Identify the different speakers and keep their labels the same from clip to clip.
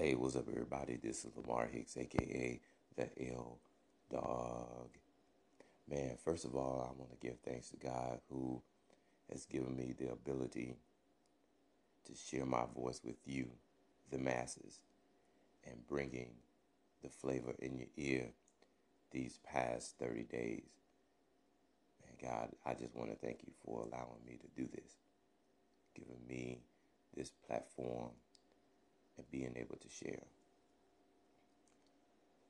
Speaker 1: Hey, what's up, everybody? This is Lamar Hicks, aka the L Dog. Man, first of all, I want to give thanks to God who has given me the ability to share my voice with you, the masses, and bringing the flavor in your ear these past 30 days. Man, God, I just want to thank you for allowing me to do this, giving me this platform and being able to share.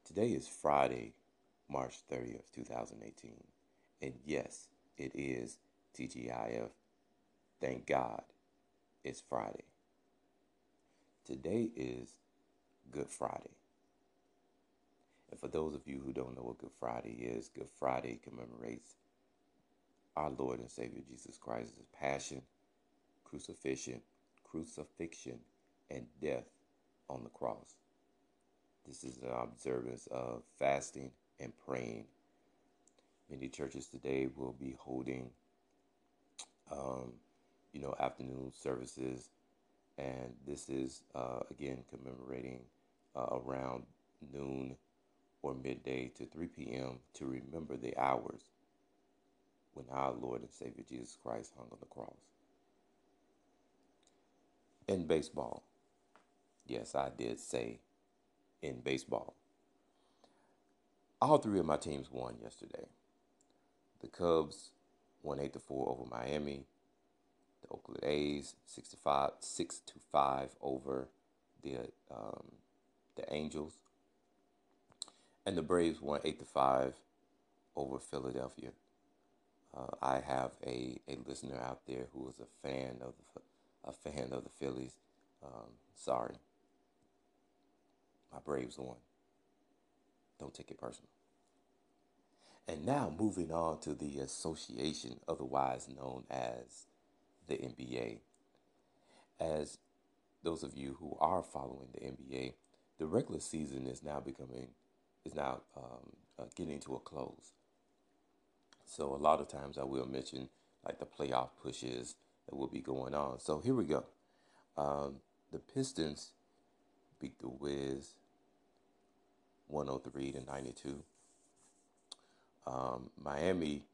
Speaker 1: Today is Friday, March 30th, 2018. And yes, it is TGIF. Thank God it's Friday. Today is Good Friday. And for those of you who don't know what Good Friday is, Good Friday commemorates our Lord and Savior Jesus Christ's passion, crucifixion, crucifixion, and death on the cross. This is an observance of fasting and praying. Many churches today will be holding, um, you know, afternoon services, and this is uh, again commemorating uh, around noon or midday to 3 p.m. to remember the hours when our Lord and Savior Jesus Christ hung on the cross. In baseball, yes, I did say in baseball. All three of my teams won yesterday. The Cubs won 8 to 4 over Miami. The Oakland A's 65 6 to 5 over the um, the Angels. And the Braves won 8 to 5 over Philadelphia. Uh, I have a, a listener out there who is a fan of the, a fan of the Phillies. Um, sorry, my Braves won. Don't take it personal. And now moving on to the association, otherwise known as the NBA. As those of you who are following the NBA, the regular season is now becoming is now um, uh, getting to a close. So a lot of times I will mention like the playoff pushes that will be going on. So here we go. Um, the Pistons beat the Wiz 103 to 92. Um, Miami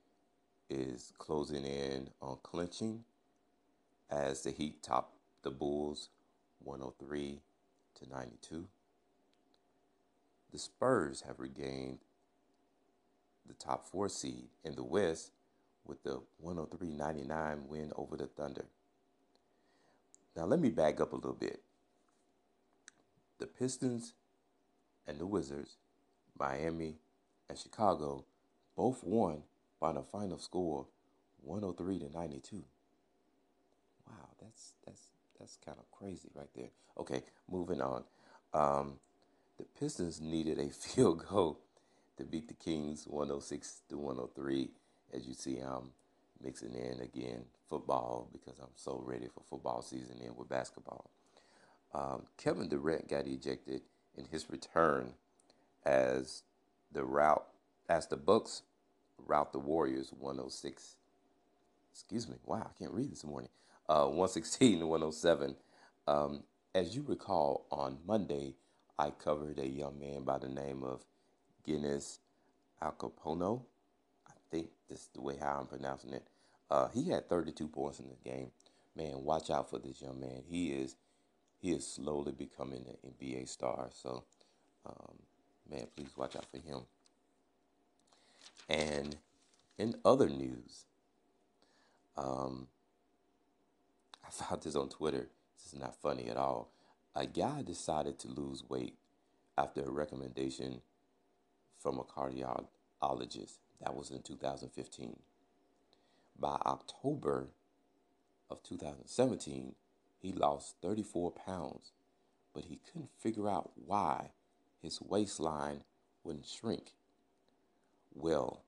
Speaker 1: is closing in on clinching as the Heat top the Bulls 103 to 92. The Spurs have regained the top four seed in the West with the 103-99 win over the Thunder. Now let me back up a little bit. The Pistons and the Wizards, Miami and Chicago both won by the final score 103 to 92. Wow, that's that's that's kind of crazy right there. Okay, moving on. Um, the Pistons needed a field goal to beat the Kings 106 to 103. As you see, I'm mixing in again football because I'm so ready for football season in with basketball. Um, Kevin Durant got ejected in his return as the route as the Bucks route the Warriors 106. Excuse me. Wow, I can't read this morning. Uh, 116 to 107. Um, as you recall, on Monday, I covered a young man by the name of Guinness Alcapono. I think this is the way how I'm pronouncing it. Uh, he had 32 points in the game. Man, watch out for this young man. He is he is slowly becoming an NBA star. So, um, man, please watch out for him. And in other news, um, I found this on Twitter. This is not funny at all. A guy decided to lose weight after a recommendation from a cardiologist. That was in 2015. By October of 2017, he lost 34 pounds, but he couldn't figure out why his waistline wouldn't shrink. Well,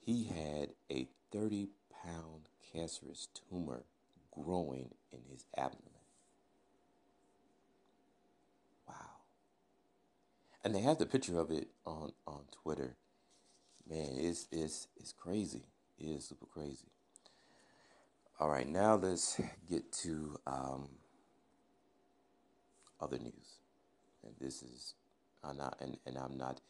Speaker 1: he had a 30 pound cancerous tumor growing in his abdomen. Wow. And they have the picture of it on, on Twitter. Man, it's, it's, it's crazy. It is super crazy. All right, now let's get to um, other news. And this is, I'm not, and, and I'm not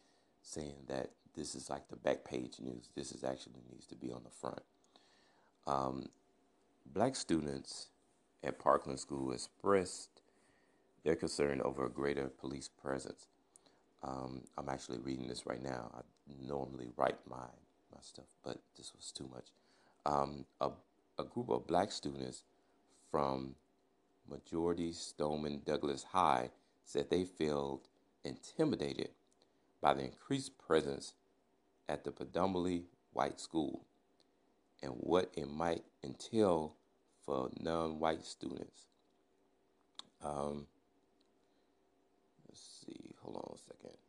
Speaker 1: saying that this is like the back page news. This is actually needs to be on the front. Um, black students at Parkland School expressed their concern over a greater police presence. Um, I'm actually reading this right now. I normally write my, my stuff, but this was too much. Um, a, a group of black students from Marjory Stoneman Douglas High said they felt intimidated by the increased presence at the predominantly white school and what it might entail for non white students. Um, let's see, hold on a second.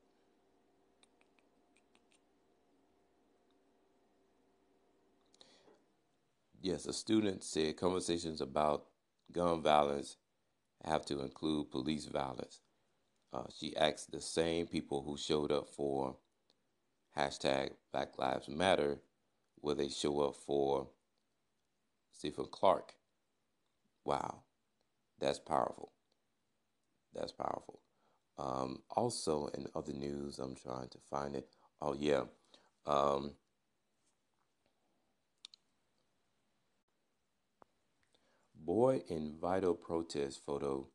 Speaker 1: Yes, a student said conversations about gun violence have to include police violence. Uh, she asked the same people who showed up for hashtag Black Lives Matter will they show up for Stephon Clark. Wow, that's powerful. That's powerful. Um, also, in other news, I'm trying to find it. Oh, yeah. Um, boy in vital protest photo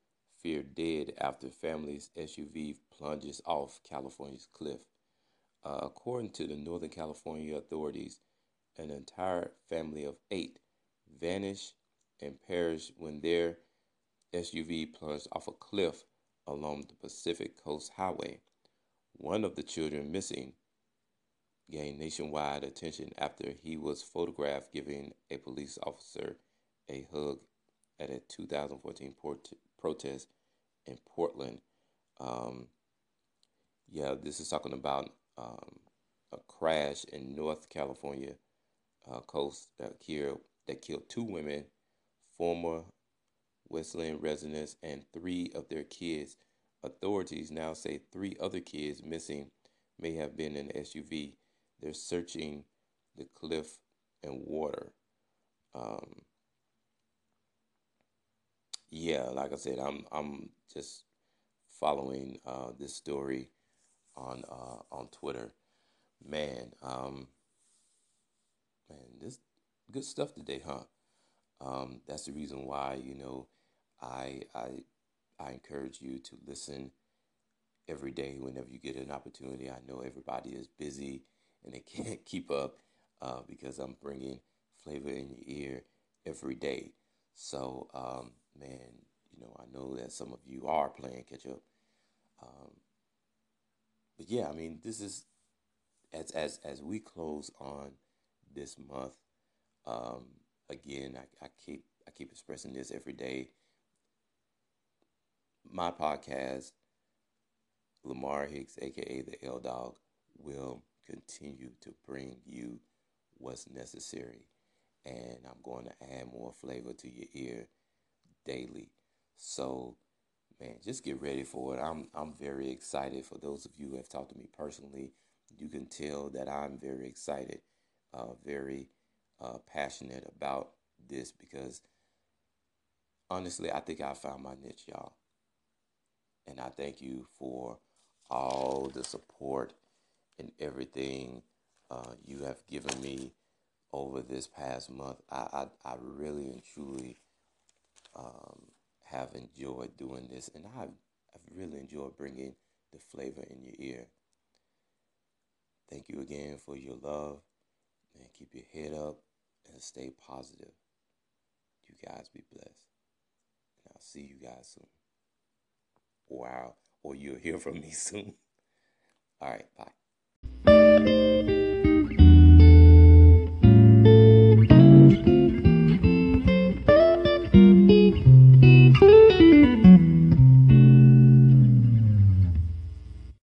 Speaker 1: feared dead after family's SUV plunges off California's cliff. Uh, according to the Northern California authorities, an entire family of eight vanished and perished when their SUV plunged off a cliff along the Pacific Coast Highway. One of the children missing gained nationwide attention after he was photographed giving a police officer a hug at a 2014 port- protest in Portland. Um, yeah, this is talking about um, a crash in North California uh, coast that killed that killed two women, former West Linn residents, and three of their kids. Authorities now say three other kids missing may have been in the SUV. They're searching the cliff and water. Um, yeah, like I said, I'm I'm just following uh, this story on uh, on Twitter. Man, um, man, this good stuff today, huh? Um, that's the reason why you know I I I encourage you to listen every day whenever you get an opportunity. I know everybody is busy and they can't keep up uh, because I'm bringing flavor in your ear every day. So, um, man, you know, I know that some of you are playing catch up. Um, but yeah, I mean, this is as as as we close on this month. Um, again, I, I keep I keep expressing this every day. My podcast, Lamar Hicks, aka the L Dog, will continue to bring you what's necessary, and I'm going to add more flavor to your ear daily. So man, just get ready for it. I'm I'm very excited. For those of you who have talked to me personally, you can tell that I'm very excited, uh, very uh, passionate about this because honestly, I think I found my niche, y'all. And I thank you for all the support and everything uh, you have given me over this past month. I, I, I really and truly um, have enjoyed doing this, and I've, I've really enjoyed bringing the flavor in your ear. Thank you again for your love, and keep your head up and stay positive. You guys be blessed, and I'll see you guys soon. Wow, or you'll hear from me soon. All right, bye.